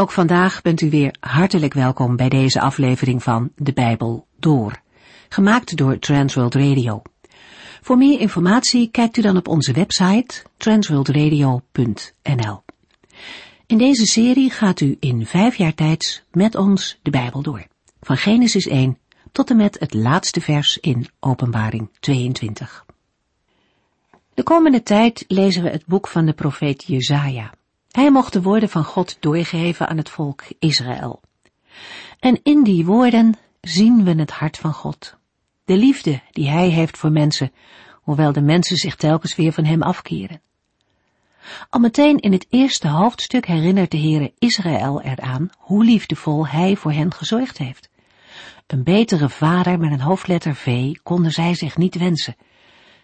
Ook vandaag bent u weer hartelijk welkom bij deze aflevering van De Bijbel Door, gemaakt door Transworld Radio. Voor meer informatie kijkt u dan op onze website transworldradio.nl. In deze serie gaat u in vijf jaar tijd met ons de Bijbel door, van Genesis 1 tot en met het laatste vers in Openbaring 22. De komende tijd lezen we het boek van de profeet Jezaja. Hij mocht de woorden van God doorgeven aan het volk Israël. En in die woorden zien we het hart van God. De liefde die hij heeft voor mensen, hoewel de mensen zich telkens weer van hem afkeren. Al meteen in het eerste hoofdstuk herinnert de Heere Israël eraan hoe liefdevol hij voor hen gezorgd heeft. Een betere vader met een hoofdletter V konden zij zich niet wensen.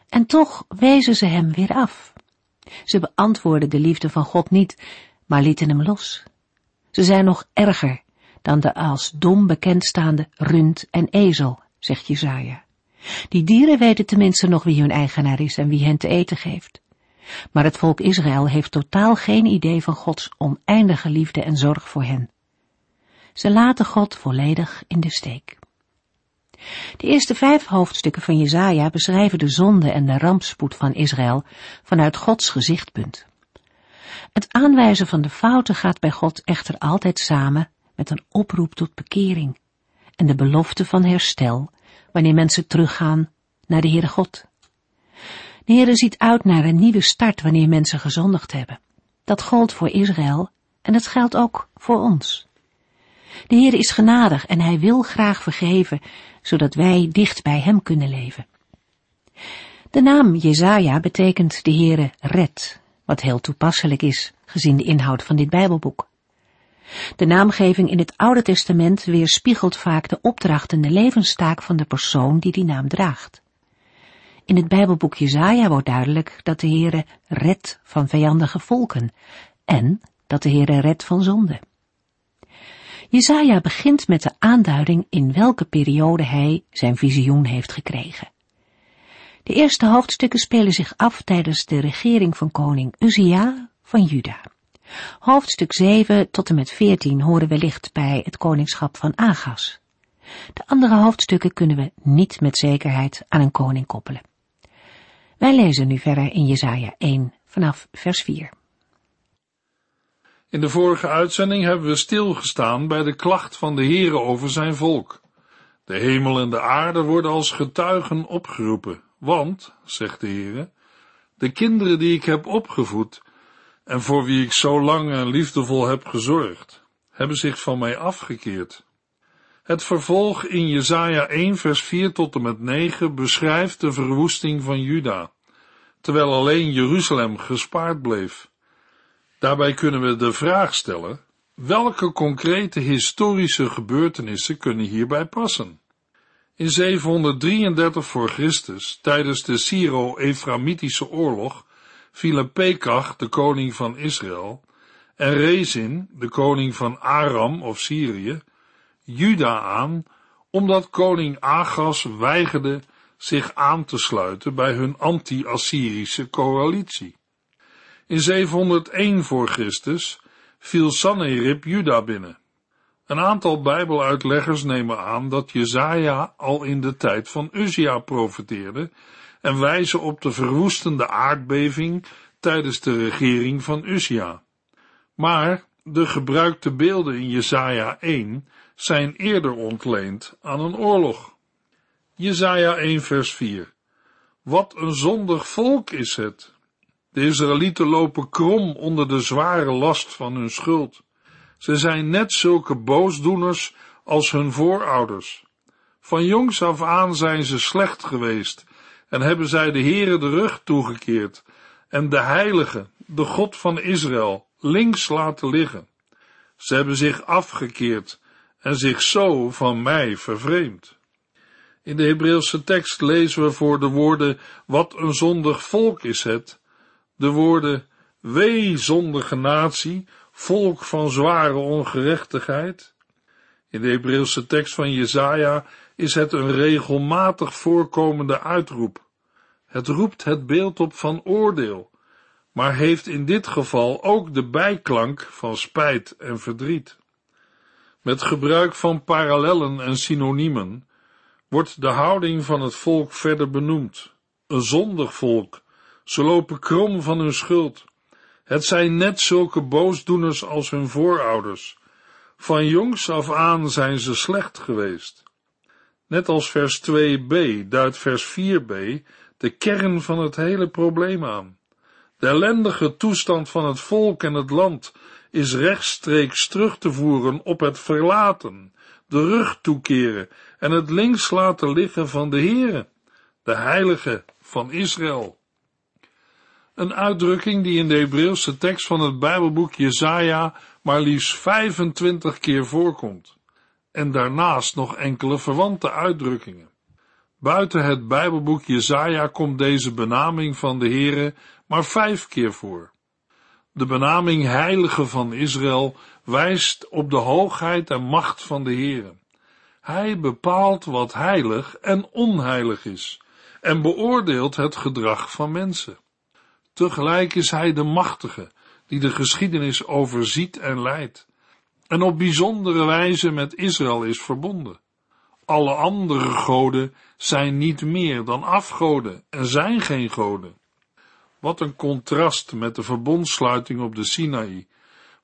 En toch wezen ze hem weer af. Ze beantwoorden de liefde van God niet, maar lieten hem los. Ze zijn nog erger dan de als dom bekendstaande rund en ezel, zegt Jezaja. Die dieren weten tenminste nog wie hun eigenaar is en wie hen te eten geeft. Maar het volk Israël heeft totaal geen idee van Gods oneindige liefde en zorg voor hen. Ze laten God volledig in de steek. De eerste vijf hoofdstukken van Jezaja beschrijven de zonde en de rampspoed van Israël vanuit Gods gezichtpunt. Het aanwijzen van de fouten gaat bij God echter altijd samen met een oproep tot bekering en de belofte van herstel wanneer mensen teruggaan naar de Heere God. De Heere ziet uit naar een nieuwe start wanneer mensen gezondigd hebben. Dat gold voor Israël en dat geldt ook voor ons. De Heer is genadig en hij wil graag vergeven, zodat wij dicht bij hem kunnen leven. De naam Jezaja betekent de Heere red, wat heel toepasselijk is, gezien de inhoud van dit Bijbelboek. De naamgeving in het Oude Testament weerspiegelt vaak de opdracht en de levenstaak van de persoon die die naam draagt. In het Bijbelboek Jezaja wordt duidelijk dat de Heere red van vijandige volken en dat de Heere red van zonde. Jezaja begint met de aanduiding in welke periode hij zijn visioen heeft gekregen. De eerste hoofdstukken spelen zich af tijdens de regering van koning Uzia van Juda. Hoofdstuk 7 tot en met 14 horen wellicht bij het koningschap van Agas. De andere hoofdstukken kunnen we niet met zekerheid aan een koning koppelen. Wij lezen nu verder in Jesaja 1 vanaf vers 4. In de vorige uitzending hebben we stilgestaan bij de klacht van de Heere over zijn volk. De hemel en de aarde worden als getuigen opgeroepen, want, zegt de Heere, de kinderen die ik heb opgevoed en voor wie ik zo lang en liefdevol heb gezorgd, hebben zich van mij afgekeerd. Het vervolg in Jesaja 1 vers 4 tot en met 9 beschrijft de verwoesting van Juda, terwijl alleen Jeruzalem gespaard bleef. Daarbij kunnen we de vraag stellen, welke concrete historische gebeurtenissen kunnen hierbij passen? In 733 voor Christus, tijdens de Syro-Eframitische oorlog, vielen Pekach, de koning van Israël, en Rezin, de koning van Aram of Syrië, Juda aan, omdat koning Agas weigerde zich aan te sluiten bij hun anti-Assyrische coalitie. In 701 voor Christus viel Sanherib Juda binnen. Een aantal bijbeluitleggers nemen aan dat Jezaja al in de tijd van Uzia profeteerde en wijzen op de verwoestende aardbeving tijdens de regering van Uzia. Maar de gebruikte beelden in Jezaja 1 zijn eerder ontleend aan een oorlog. Jezaja 1 vers 4 Wat een zondig volk is het! De Israëlieten lopen krom onder de zware last van hun schuld. Ze zijn net zulke boosdoeners als hun voorouders. Van jongs af aan zijn ze slecht geweest en hebben zij de Heere de rug toegekeerd en de Heilige, de God van Israël, links laten liggen. Ze hebben zich afgekeerd en zich zo van mij vervreemd. In de Hebreeuwse tekst lezen we voor de woorden, wat een zondig volk is het, de woorden wee zondige natie, volk van zware ongerechtigheid. In de Hebreeuwse tekst van Jesaja is het een regelmatig voorkomende uitroep. Het roept het beeld op van oordeel, maar heeft in dit geval ook de bijklank van spijt en verdriet. Met gebruik van parallellen en synoniemen wordt de houding van het volk verder benoemd. Een zondig volk, ze lopen krom van hun schuld. Het zijn net zulke boosdoeners als hun voorouders. Van jongs af aan zijn ze slecht geweest. Net als vers 2b duidt vers 4b de kern van het hele probleem aan. De ellendige toestand van het volk en het land is rechtstreeks terug te voeren op het verlaten, de rug toekeren en het links laten liggen van de Heere, de Heilige van Israël. Een uitdrukking die in de Hebreeuwse tekst van het Bijbelboek Jesaja maar liefst 25 keer voorkomt, en daarnaast nog enkele verwante uitdrukkingen. Buiten het Bijbelboek Jesaja komt deze benaming van de Heere maar vijf keer voor. De benaming Heilige van Israël wijst op de hoogheid en macht van de Heere. Hij bepaalt wat heilig en onheilig is en beoordeelt het gedrag van mensen. Tegelijk is hij de machtige, die de geschiedenis overziet en leidt, en op bijzondere wijze met Israël is verbonden. Alle andere goden zijn niet meer dan afgoden en zijn geen goden. Wat een contrast met de verbondsluiting op de Sinaï,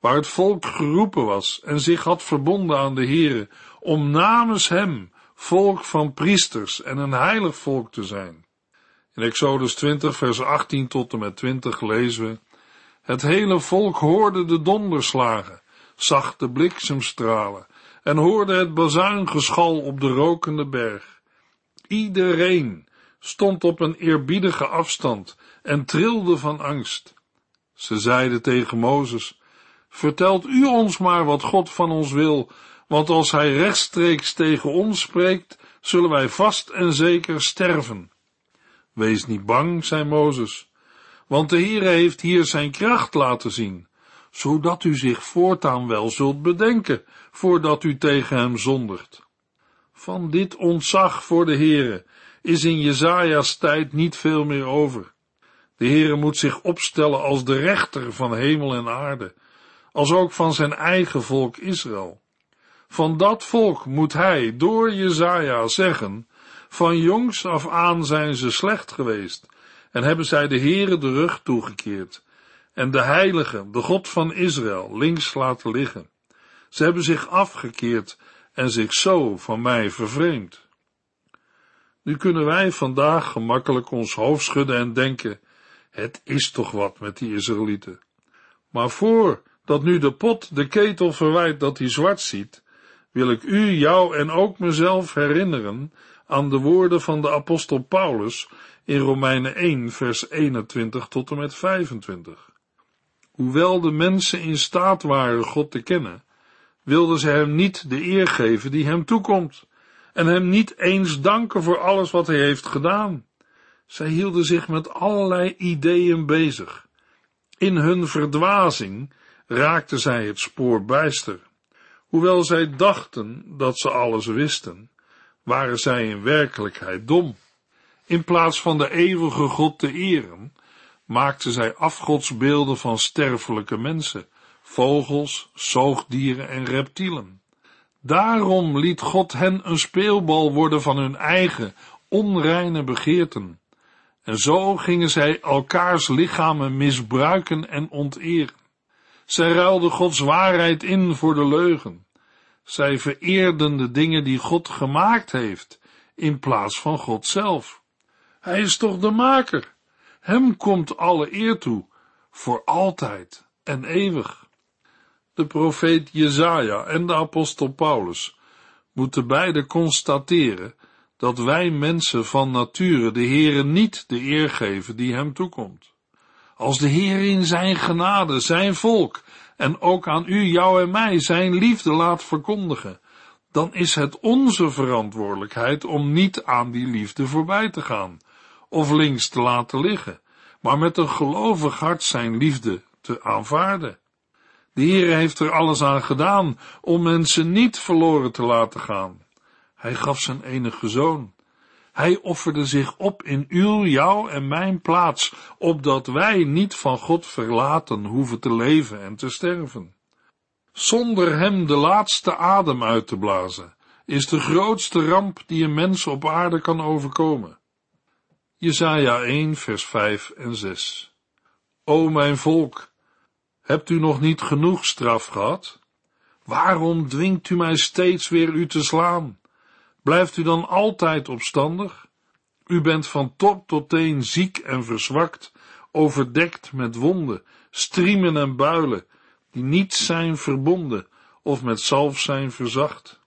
waar het volk geroepen was en zich had verbonden aan de Heere, om namens hem volk van priesters en een heilig volk te zijn. In Exodus 20, vers 18 tot en met 20 lezen we, het hele volk hoorde de donderslagen, zag de bliksemstralen en hoorde het bazuingeschal op de rokende berg. Iedereen stond op een eerbiedige afstand en trilde van angst. Ze zeiden tegen Mozes, vertelt u ons maar wat God van ons wil, want als hij rechtstreeks tegen ons spreekt, zullen wij vast en zeker sterven. Wees niet bang, zei Mozes, want de Heere heeft hier zijn kracht laten zien, zodat u zich voortaan wel zult bedenken, voordat u tegen hem zondigt. Van dit ontzag voor de Heere is in Jezaja's tijd niet veel meer over. De Heere moet zich opstellen als de rechter van hemel en aarde, als ook van zijn eigen volk Israël. Van dat volk moet hij door Jezaja zeggen, van jongs af aan zijn ze slecht geweest en hebben zij de Heere de rug toegekeerd en de Heilige, de God van Israël, links laten liggen. Ze hebben zich afgekeerd en zich zo van mij vervreemd. Nu kunnen wij vandaag gemakkelijk ons hoofd schudden en denken, het is toch wat met die Israëlieten. Maar voor dat nu de pot de ketel verwijt dat hij zwart ziet, wil ik u, jou en ook mezelf herinneren aan de woorden van de apostel Paulus in Romeinen 1 vers 21 tot en met 25. Hoewel de mensen in staat waren God te kennen, wilden ze hem niet de eer geven die hem toekomt en hem niet eens danken voor alles wat hij heeft gedaan. Zij hielden zich met allerlei ideeën bezig. In hun verdwazing raakten zij het spoor bijster. Hoewel zij dachten dat ze alles wisten, waren zij in werkelijkheid dom. In plaats van de eeuwige God te eren, maakten zij afgodsbeelden van sterfelijke mensen, vogels, zoogdieren en reptielen. Daarom liet God hen een speelbal worden van hun eigen onreine begeerten. En zo gingen zij elkaars lichamen misbruiken en onteren. Zij ruilden Gods waarheid in voor de leugen. Zij vereerden de dingen die God gemaakt heeft, in plaats van God zelf. Hij is toch de maker? Hem komt alle eer toe, voor altijd en eeuwig. De profeet Jezaja en de apostel Paulus moeten beide constateren dat wij mensen van nature de Heere niet de eer geven die hem toekomt. Als de Heer in zijn genade zijn volk en ook aan u, jou en mij zijn liefde laat verkondigen, dan is het onze verantwoordelijkheid om niet aan die liefde voorbij te gaan of links te laten liggen, maar met een gelovig hart zijn liefde te aanvaarden. De Heer heeft er alles aan gedaan om mensen niet verloren te laten gaan. Hij gaf zijn enige zoon. Hij offerde zich op in uw, jouw en mijn plaats, opdat wij niet van God verlaten hoeven te leven en te sterven. Zonder hem de laatste adem uit te blazen, is de grootste ramp die een mens op aarde kan overkomen. Jesaja 1 vers 5 en 6 O mijn volk, hebt u nog niet genoeg straf gehad? Waarom dwingt u mij steeds weer u te slaan? Blijft u dan altijd opstandig? U bent van top tot teen ziek en verzwakt, overdekt met wonden, striemen en builen, die niet zijn verbonden of met zalf zijn verzacht.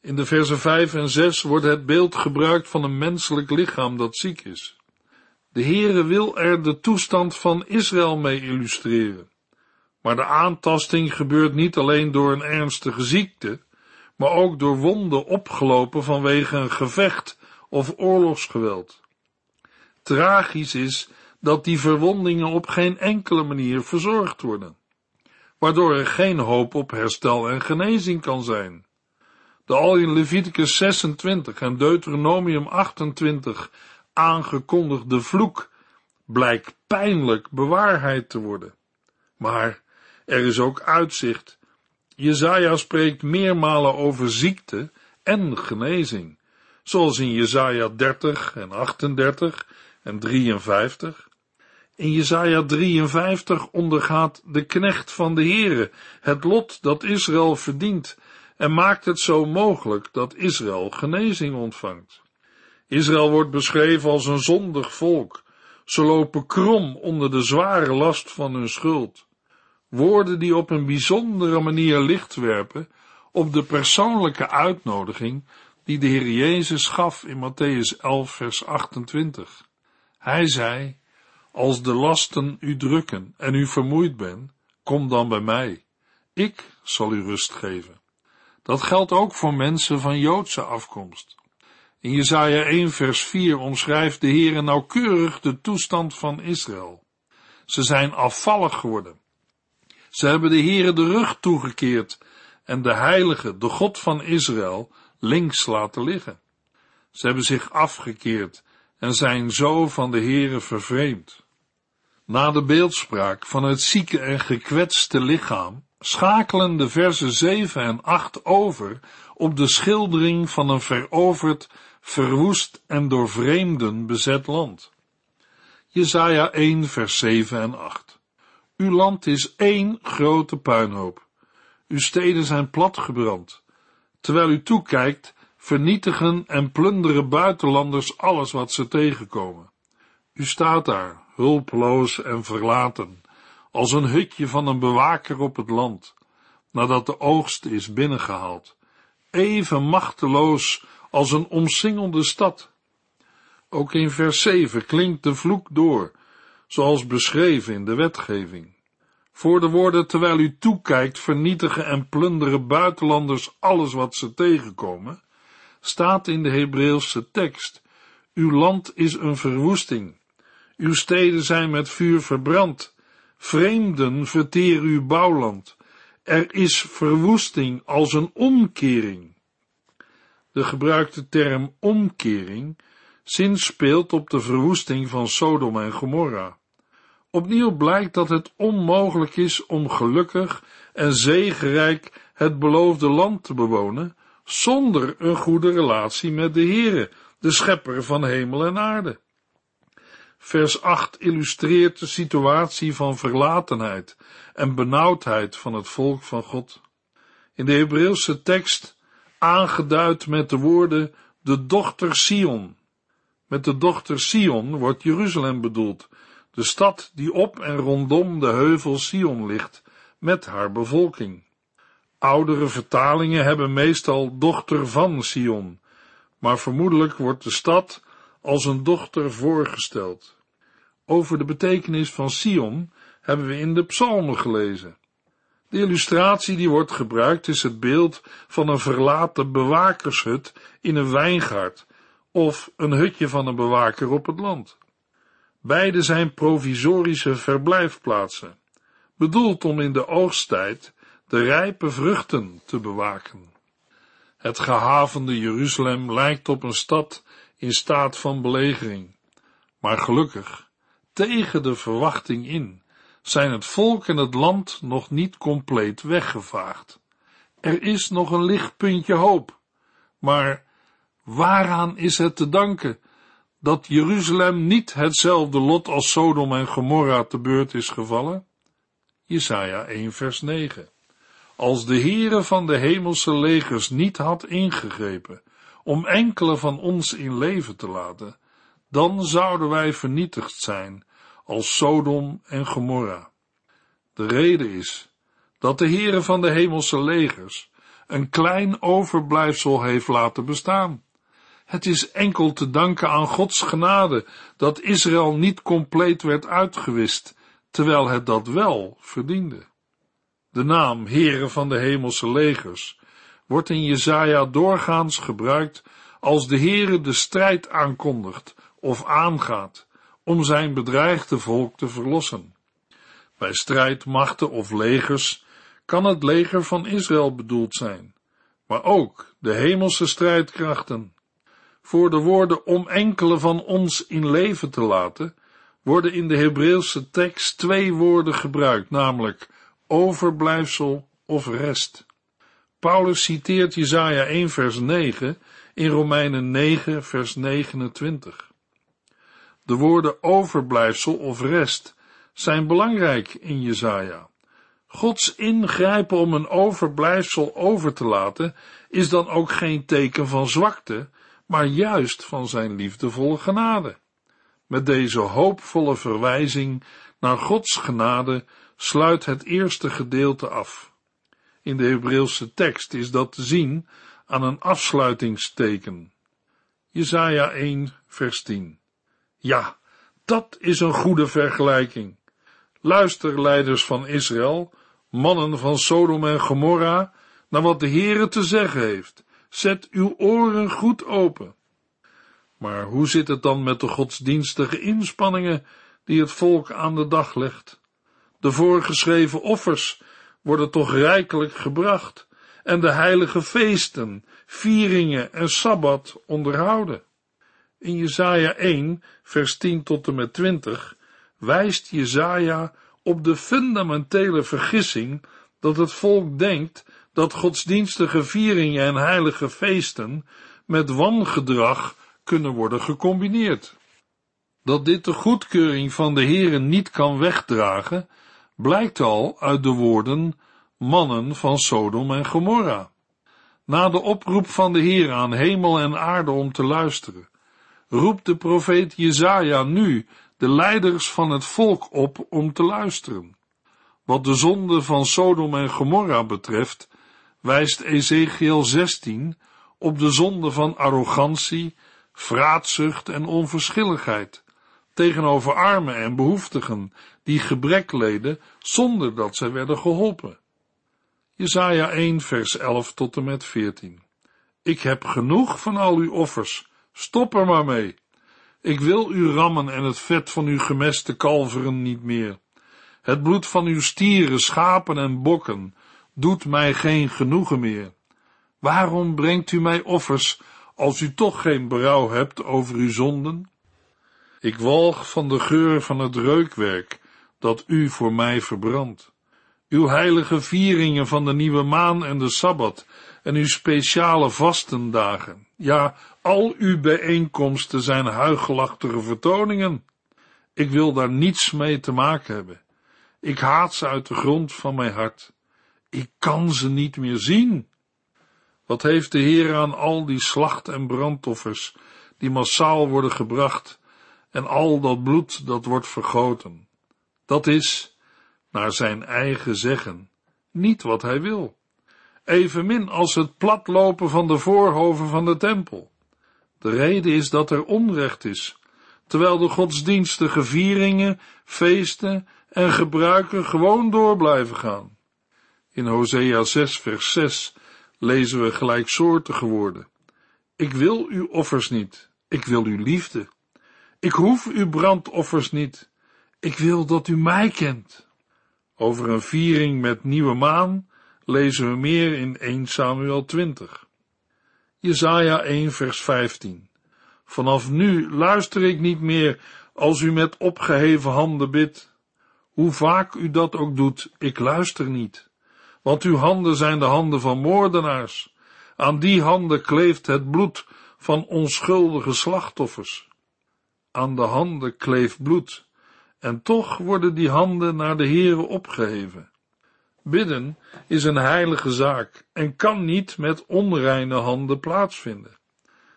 In de versen 5 en 6 wordt het beeld gebruikt van een menselijk lichaam dat ziek is. De Heere wil er de toestand van Israël mee illustreren. Maar de aantasting gebeurt niet alleen door een ernstige ziekte, maar ook door wonden opgelopen vanwege een gevecht of oorlogsgeweld. Tragisch is dat die verwondingen op geen enkele manier verzorgd worden, waardoor er geen hoop op herstel en genezing kan zijn. De al in Leviticus 26 en Deuteronomium 28 aangekondigde vloek blijkt pijnlijk bewaarheid te worden. Maar er is ook uitzicht. Jezaja spreekt meermalen over ziekte en genezing, zoals in Jezaja 30 en 38 en 53. In Jesaja 53 ondergaat de knecht van de Heere het lot dat Israël verdient en maakt het zo mogelijk dat Israël genezing ontvangt. Israël wordt beschreven als een zondig volk. Ze lopen krom onder de zware last van hun schuld. Woorden die op een bijzondere manier licht werpen op de persoonlijke uitnodiging die de Heer Jezus gaf in Matthäus 11 vers 28. Hij zei, als de lasten u drukken en u vermoeid bent, kom dan bij mij. Ik zal u rust geven. Dat geldt ook voor mensen van Joodse afkomst. In Jesaja 1 vers 4 omschrijft de Heere nauwkeurig de toestand van Israël. Ze zijn afvallig geworden. Ze hebben de Heere de rug toegekeerd en de Heilige, de God van Israël, links laten liggen. Ze hebben zich afgekeerd en zijn zo van de Heere vervreemd. Na de beeldspraak van het zieke en gekwetste lichaam schakelen de versen 7 en 8 over op de schildering van een veroverd, verwoest en door vreemden bezet land. Jesaja 1 vers 7 en 8 Uw land is één grote puinhoop. Uw steden zijn platgebrand. Terwijl u toekijkt, vernietigen en plunderen buitenlanders alles wat ze tegenkomen. U staat daar, hulpeloos en verlaten, als een hutje van een bewaker op het land, nadat de oogst is binnengehaald, even machteloos als een omsingelde stad. Ook in vers 7 klinkt de vloek door, zoals beschreven in de wetgeving. Voor de woorden terwijl u toekijkt vernietigen en plunderen buitenlanders alles wat ze tegenkomen, staat in de Hebreeuwse tekst, uw land is een verwoesting, uw steden zijn met vuur verbrand, vreemden verteren uw bouwland, er is verwoesting als een omkering. De gebruikte term omkering zinspeelt op de verwoesting van Sodom en Gomorra. Opnieuw blijkt dat het onmogelijk is om gelukkig en zegerijk het beloofde land te bewonen, zonder een goede relatie met de Heere, de schepper van hemel en aarde. Vers 8 illustreert de situatie van verlatenheid en benauwdheid van het volk van God. In de Hebreeuwse tekst aangeduid met de woorden de dochter Sion. Met de dochter Sion wordt Jeruzalem bedoeld, de stad die op en rondom de heuvel Sion ligt, met haar bevolking. Oudere vertalingen hebben meestal dochter van Sion, maar vermoedelijk wordt de stad als een dochter voorgesteld. Over de betekenis van Sion hebben we in de psalmen gelezen. De illustratie die wordt gebruikt is het beeld van een verlaten bewakershut in een wijngaard of een hutje van een bewaker op het land. Beide zijn provisorische verblijfplaatsen, bedoeld om in de oogsttijd de rijpe vruchten te bewaken. Het gehavende Jeruzalem lijkt op een stad in staat van belegering. Maar gelukkig, tegen de verwachting in, zijn het volk en het land nog niet compleet weggevaagd. Er is nog een lichtpuntje hoop. Maar waaraan is het te danken dat Jeruzalem niet hetzelfde lot als Sodom en Gomorra te beurt is gevallen? Jesaja 1 vers 9. Als de Heere van de hemelse legers niet had ingegrepen om enkele van ons in leven te laten, dan zouden wij vernietigd zijn als Sodom en Gomorra. De reden is dat de Heere van de hemelse legers een klein overblijfsel heeft laten bestaan. Het is enkel te danken aan Gods genade dat Israël niet compleet werd uitgewist, terwijl het dat wel verdiende. De naam Heere van de hemelse legers wordt in Jesaja doorgaans gebruikt als de Heere de strijd aankondigt of aangaat om zijn bedreigde volk te verlossen. Bij strijdmachten of legers kan het leger van Israël bedoeld zijn, maar ook de hemelse strijdkrachten. Voor de woorden om enkele van ons in leven te laten, worden in de Hebreeuwse tekst twee woorden gebruikt, namelijk overblijfsel of rest. Paulus citeert Jesaja 1 vers 9 in Romeinen 9 vers 29. De woorden overblijfsel of rest zijn belangrijk in Jesaja. Gods ingrijpen om een overblijfsel over te laten is dan ook geen teken van zwakte, maar juist van zijn liefdevolle genade. Met deze hoopvolle verwijzing naar Gods genade sluit het eerste gedeelte af. In de Hebreeuwse tekst is dat te zien aan een afsluitingsteken. Jesaja 1 vers 10. Ja, dat is een goede vergelijking. Luister, leiders van Israël, mannen van Sodom en Gomorra, naar wat de Heere te zeggen heeft. Zet uw oren goed open. Maar hoe zit het dan met de godsdienstige inspanningen die het volk aan de dag legt? De voorgeschreven offers worden toch rijkelijk gebracht en de heilige feesten, vieringen en sabbat onderhouden. In Jesaja 1, vers 10 tot en met 20 wijst Jesaja op de fundamentele vergissing dat het volk denkt dat godsdienstige vieringen en heilige feesten met wangedrag kunnen worden gecombineerd. Dat dit de goedkeuring van de Heere niet kan wegdragen, blijkt al uit de woorden mannen van Sodom en Gomorra. Na de oproep van de Heer aan hemel en aarde om te luisteren, roept de profeet Jezaja nu de leiders van het volk op om te luisteren. Wat de zonde van Sodom en Gomorra betreft, wijst Ezekiel 16 op de zonde van arrogantie, vraatzucht en onverschilligheid tegenover armen en behoeftigen die gebrek leden zonder dat zij werden geholpen. Jesaja 1 vers 11 tot en met 14. Ik heb genoeg van al uw offers, stop er maar mee. Ik wil uw rammen en het vet van uw gemeste kalveren niet meer. Het bloed van uw stieren, schapen en bokken doet mij geen genoegen meer. Waarom brengt u mij offers als u toch geen berouw hebt over uw zonden? Ik walg van de geur van het reukwerk dat u voor mij verbrandt. Uw heilige vieringen van de nieuwe maan en de sabbat en uw speciale vastendagen. Ja, al uw bijeenkomsten zijn huichelachtige vertoningen. Ik wil daar niets mee te maken hebben. Ik haat ze uit de grond van mijn hart. Ik kan ze niet meer zien. Wat heeft de Heer aan al die slacht- en brandoffers die massaal worden gebracht en al dat bloed dat wordt vergoten? Dat is, naar zijn eigen zeggen, niet wat hij wil. Evenmin als het platlopen van de voorhoven van de tempel. De reden is dat er onrecht is, terwijl de godsdienstige vieringen, feesten en gebruiken gewoon door blijven gaan. In Hosea 6 vers 6 lezen we gelijksoortige woorden. Ik wil uw offers niet, ik wil uw liefde. Ik hoef uw brandoffers niet, ik wil dat u mij kent. Over een viering met nieuwe maan lezen we meer in 1 Samuel 20. Jesaja 1 vers 15. Vanaf nu luister ik niet meer als u met opgeheven handen bidt. Hoe vaak u dat ook doet, ik luister niet. Want uw handen zijn de handen van moordenaars. Aan die handen kleeft het bloed van onschuldige slachtoffers. Aan de handen kleeft bloed, en toch worden die handen naar de Heere opgeheven. Bidden is een heilige zaak en kan niet met onreine handen plaatsvinden.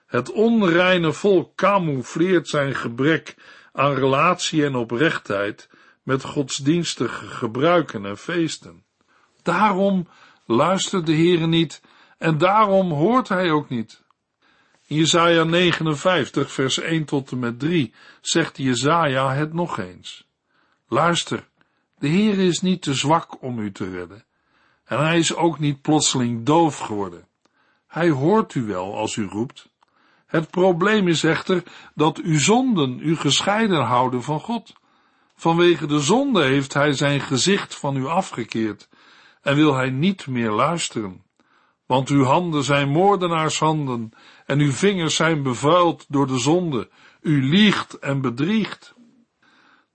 Het onreine volk camoufleert zijn gebrek aan relatie en oprechtheid met godsdienstige gebruiken en feesten. Daarom luistert de Heere niet en daarom hoort hij ook niet. In Jesaja 59 vers 1 tot en met 3 zegt Jesaja het nog eens. Luister, de Heere is niet te zwak om u te redden en hij is ook niet plotseling doof geworden. Hij hoort u wel als u roept. Het probleem is echter dat uw zonden u gescheiden houden van God. Vanwege de zonde heeft hij zijn gezicht van u afgekeerd en wil hij niet meer luisteren. Want uw handen zijn moordenaarshanden en uw vingers zijn bevuild door de zonde. U liegt en bedriegt.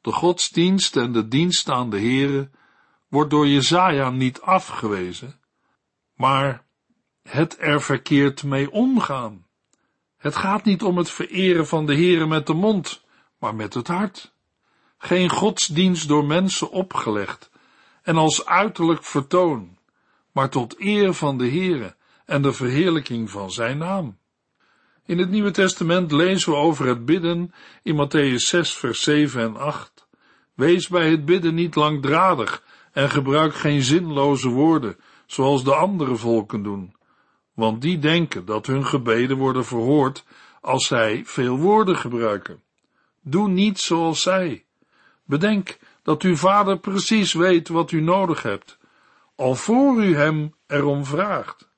De godsdienst en de dienst aan de Heere wordt door Jezaja niet afgewezen, maar het er verkeerd mee omgaan. Het gaat niet om het vereren van de Heere met de mond, maar met het hart. Geen godsdienst door mensen opgelegd en als uiterlijk vertoon, maar tot eer van de Heere en de verheerlijking van zijn naam. In het Nieuwe Testament lezen we over het bidden in Matthäus 6 vers 7 en 8. Wees bij het bidden niet langdradig en gebruik geen zinloze woorden, zoals de andere volken doen, want die denken dat hun gebeden worden verhoord als zij veel woorden gebruiken. Doe niet zoals zij. Bedenk dat uw vader precies weet wat u nodig hebt, al voor u hem erom vraagt.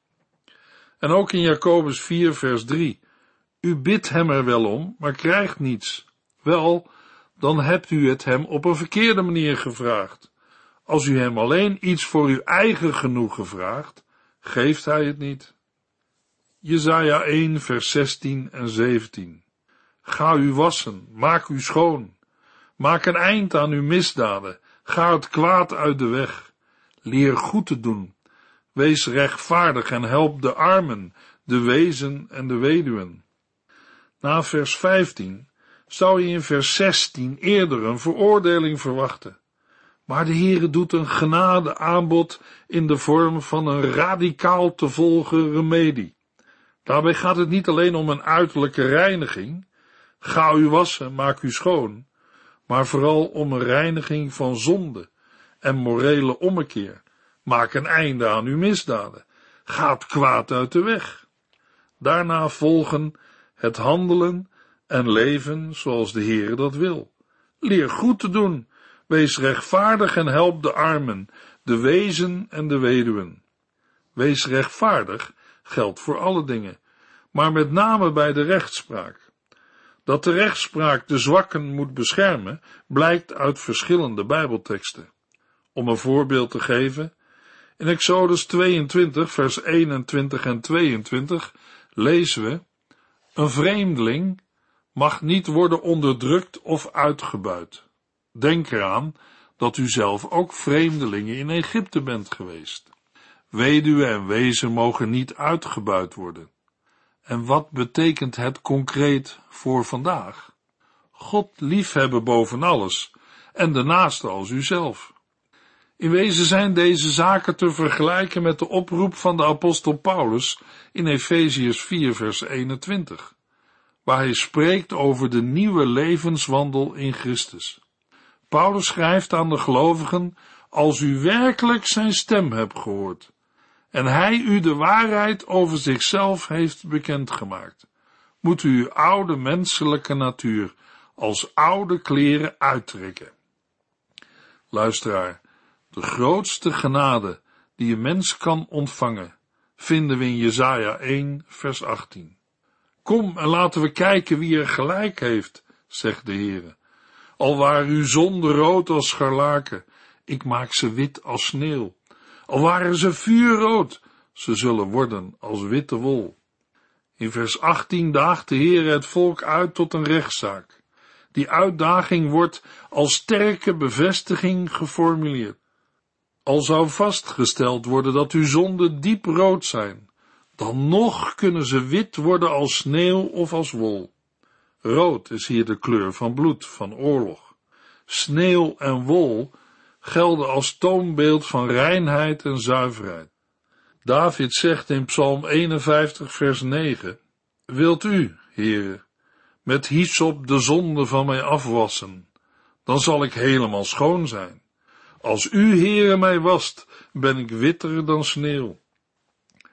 En ook in Jacobus 4 vers 3, u bidt hem er wel om, maar krijgt niets. Wel, dan hebt u het hem op een verkeerde manier gevraagd. Als u hem alleen iets voor uw eigen genoegen vraagt, geeft hij het niet. Jezaja 1 vers 16 en 17 Ga u wassen, maak u schoon. Maak een eind aan uw misdaden, ga het kwaad uit de weg. Leer goed te doen. Wees rechtvaardig en help de armen, de wezen en de weduwen. Na vers 15 zou je in vers 16 eerder een veroordeling verwachten. Maar de Heere doet een genade aanbod in de vorm van een radicaal te volgen remedie. Daarbij gaat het niet alleen om een uiterlijke reiniging, ga u wassen, maak u schoon, maar vooral om een reiniging van zonde en morele ommekeer. Maak een einde aan uw misdaden. Gaat kwaad uit de weg. Daarna volgen het handelen en leven zoals de Heer dat wil. Leer goed te doen. Wees rechtvaardig en help de armen, de wezen en de weduwen. Wees rechtvaardig geldt voor alle dingen, maar met name bij de rechtspraak. Dat de rechtspraak de zwakken moet beschermen, blijkt uit verschillende Bijbelteksten. Om een voorbeeld te geven, in Exodus 22, vers 21 en 22 lezen we: Een vreemdeling mag niet worden onderdrukt of uitgebuit. Denk eraan dat u zelf ook vreemdelingen in Egypte bent geweest. Weduwe en wezen mogen niet uitgebuit worden. En wat betekent het concreet voor vandaag? God liefhebben boven alles en de naaste als uzelf. In wezen zijn deze zaken te vergelijken met de oproep van de apostel Paulus in Efeziërs 4 vers 21, waar hij spreekt over de nieuwe levenswandel in Christus. Paulus schrijft aan de gelovigen, als u werkelijk zijn stem hebt gehoord, en hij u de waarheid over zichzelf heeft bekendgemaakt, moet u uw oude menselijke natuur als oude kleren uittrekken. Luisteraar, de grootste genade die een mens kan ontvangen, vinden we in Jesaja 1 vers 18. Kom en laten we kijken wie er gelijk heeft, zegt de Heere. Al waren uw zonden rood als scharlaken, ik maak ze wit als sneeuw. Al waren ze vuurrood, ze zullen worden als witte wol. In vers 18 daagt de Heer het volk uit tot een rechtszaak. Die uitdaging wordt als sterke bevestiging geformuleerd. Al zou vastgesteld worden dat uw zonden diep rood zijn, dan nog kunnen ze wit worden als sneeuw of als wol. Rood is hier de kleur van bloed, van oorlog. Sneeuw en wol gelden als toonbeeld van reinheid en zuiverheid. David zegt in Psalm 51 vers 9, Wilt u, Heere, met hyssop de zonde van mij afwassen, dan zal ik helemaal schoon zijn. Als u, Heere, mij wast, ben ik witter dan sneeuw.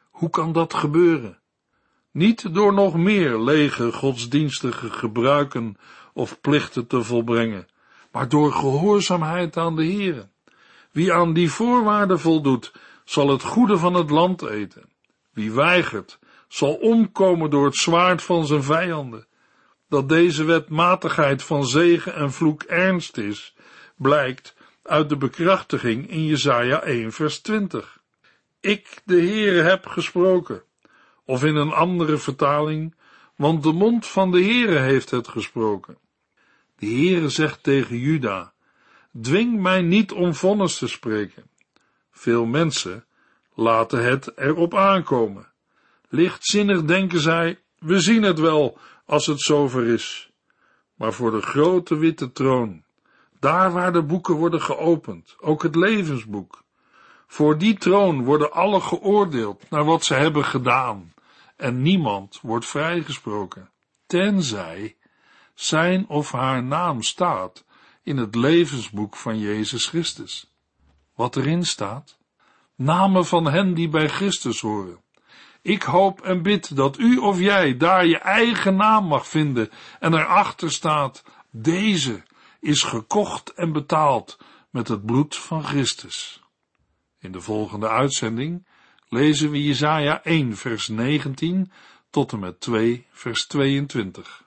Hoe kan dat gebeuren? Niet door nog meer lege godsdienstige gebruiken of plichten te volbrengen, maar door gehoorzaamheid aan de Heere. Wie aan die voorwaarden voldoet, zal het goede van het land eten. Wie weigert, zal omkomen door het zwaard van zijn vijanden. Dat deze wetmatigheid van zegen en vloek ernst is, blijkt uit de bekrachtiging in Jesaja 1 vers 20. Ik, de Heere, heb gesproken. Of in een andere vertaling, want de mond van de Heere heeft het gesproken. De Heere zegt tegen Juda, dwing mij niet om vonnis te spreken. Veel mensen laten het erop aankomen. Lichtzinnig denken zij, we zien het wel als het zover is. Maar voor de grote witte troon, daar waar de boeken worden geopend, ook het levensboek, voor die troon worden alle geoordeeld naar wat ze hebben gedaan, en niemand wordt vrijgesproken, tenzij zijn of haar naam staat in het levensboek van Jezus Christus. Wat erin staat? Namen van hen die bij Christus horen. Ik hoop en bid dat u of jij daar je eigen naam mag vinden en erachter staat, deze is gekocht en betaald met het bloed van Christus. In de volgende uitzending lezen we Jesaja 1 vers 19 tot en met 2 vers 22.